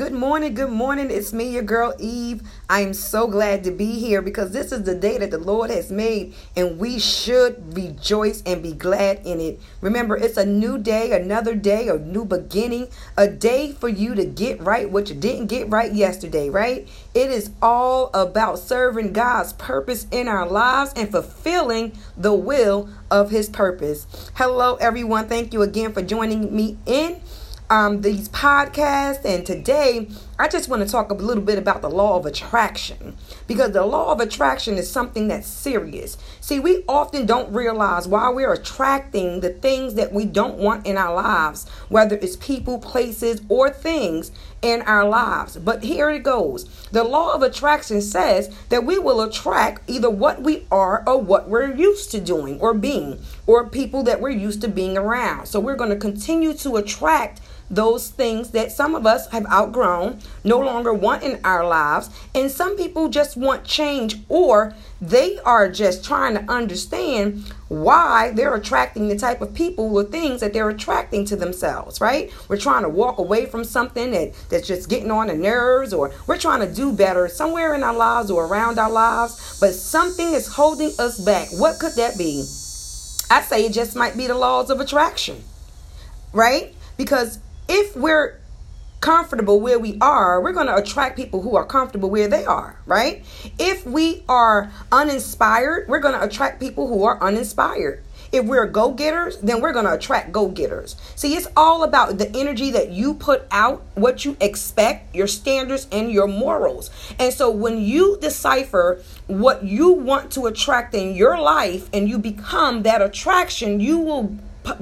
Good morning, good morning. It's me, your girl Eve. I am so glad to be here because this is the day that the Lord has made, and we should rejoice and be glad in it. Remember, it's a new day, another day, a new beginning, a day for you to get right what you didn't get right yesterday, right? It is all about serving God's purpose in our lives and fulfilling the will of His purpose. Hello, everyone. Thank you again for joining me in um, these podcasts. And today, I just want to talk a little bit about the law of attraction because the law of attraction is something that's serious. See, we often don't realize why we're attracting the things that we don't want in our lives, whether it's people, places, or things in our lives. But here it goes the law of attraction says that we will attract either what we are or what we're used to doing or being, or people that we're used to being around. So we're going to continue to attract those things that some of us have outgrown, no longer want in our lives, and some people just want change or they are just trying to understand why they're attracting the type of people or things that they're attracting to themselves, right? We're trying to walk away from something that, that's just getting on the nerves, or we're trying to do better somewhere in our lives or around our lives, but something is holding us back. What could that be? I say it just might be the laws of attraction, right? Because if we're comfortable where we are, we're going to attract people who are comfortable where they are, right? If we are uninspired, we're going to attract people who are uninspired. If we're go getters, then we're going to attract go getters. See, it's all about the energy that you put out, what you expect, your standards, and your morals. And so when you decipher what you want to attract in your life and you become that attraction, you will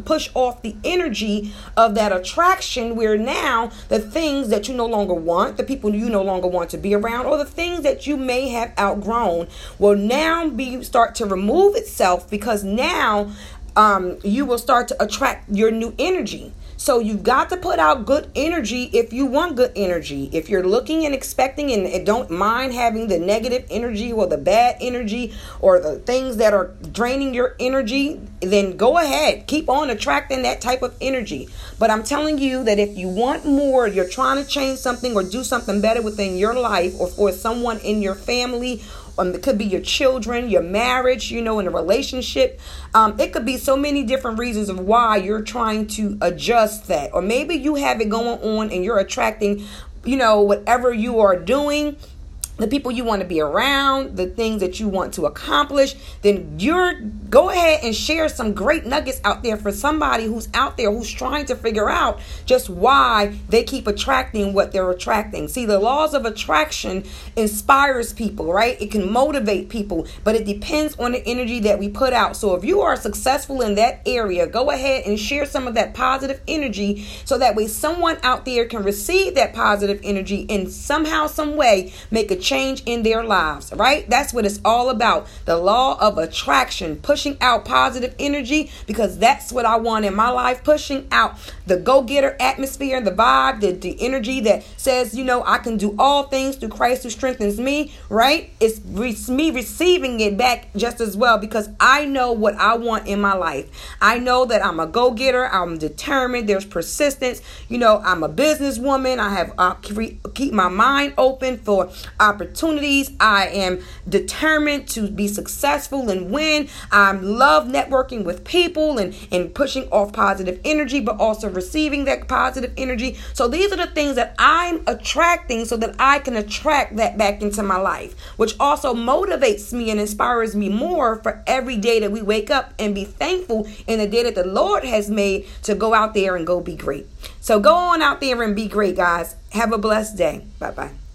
push off the energy of that attraction where now the things that you no longer want, the people you no longer want to be around, or the things that you may have outgrown will now be start to remove itself because now um, you will start to attract your new energy. So you've got to put out good energy if you want good energy. If you're looking and expecting and don't mind having the negative energy or the bad energy or the things that are draining your energy, then go ahead. Keep on attracting that type of energy. But I'm telling you that if you want more, you're trying to change something or do something better within your life or for someone in your family um, it could be your children, your marriage, you know, in a relationship. Um, it could be so many different reasons of why you're trying to adjust that. Or maybe you have it going on and you're attracting, you know, whatever you are doing the people you want to be around, the things that you want to accomplish, then you're go ahead and share some great nuggets out there for somebody who's out there who's trying to figure out just why they keep attracting what they're attracting. See, the laws of attraction inspires people, right? It can motivate people, but it depends on the energy that we put out. So if you are successful in that area, go ahead and share some of that positive energy so that way someone out there can receive that positive energy and somehow some way make a change in their lives, right? That's what it's all about. The law of attraction, pushing out positive energy because that's what I want in my life, pushing out the go getter atmosphere, and the vibe, the, the energy that says, you know, I can do all things through Christ who strengthens me, right? It's re- me receiving it back just as well because I know what I want in my life. I know that I'm a go getter, I'm determined, there's persistence. You know, I'm a businesswoman, I have uh, keep my mind open for opportunities opportunities. I am determined to be successful and win. I love networking with people and, and pushing off positive energy, but also receiving that positive energy. So these are the things that I'm attracting so that I can attract that back into my life, which also motivates me and inspires me more for every day that we wake up and be thankful in the day that the Lord has made to go out there and go be great. So go on out there and be great, guys. Have a blessed day. Bye bye.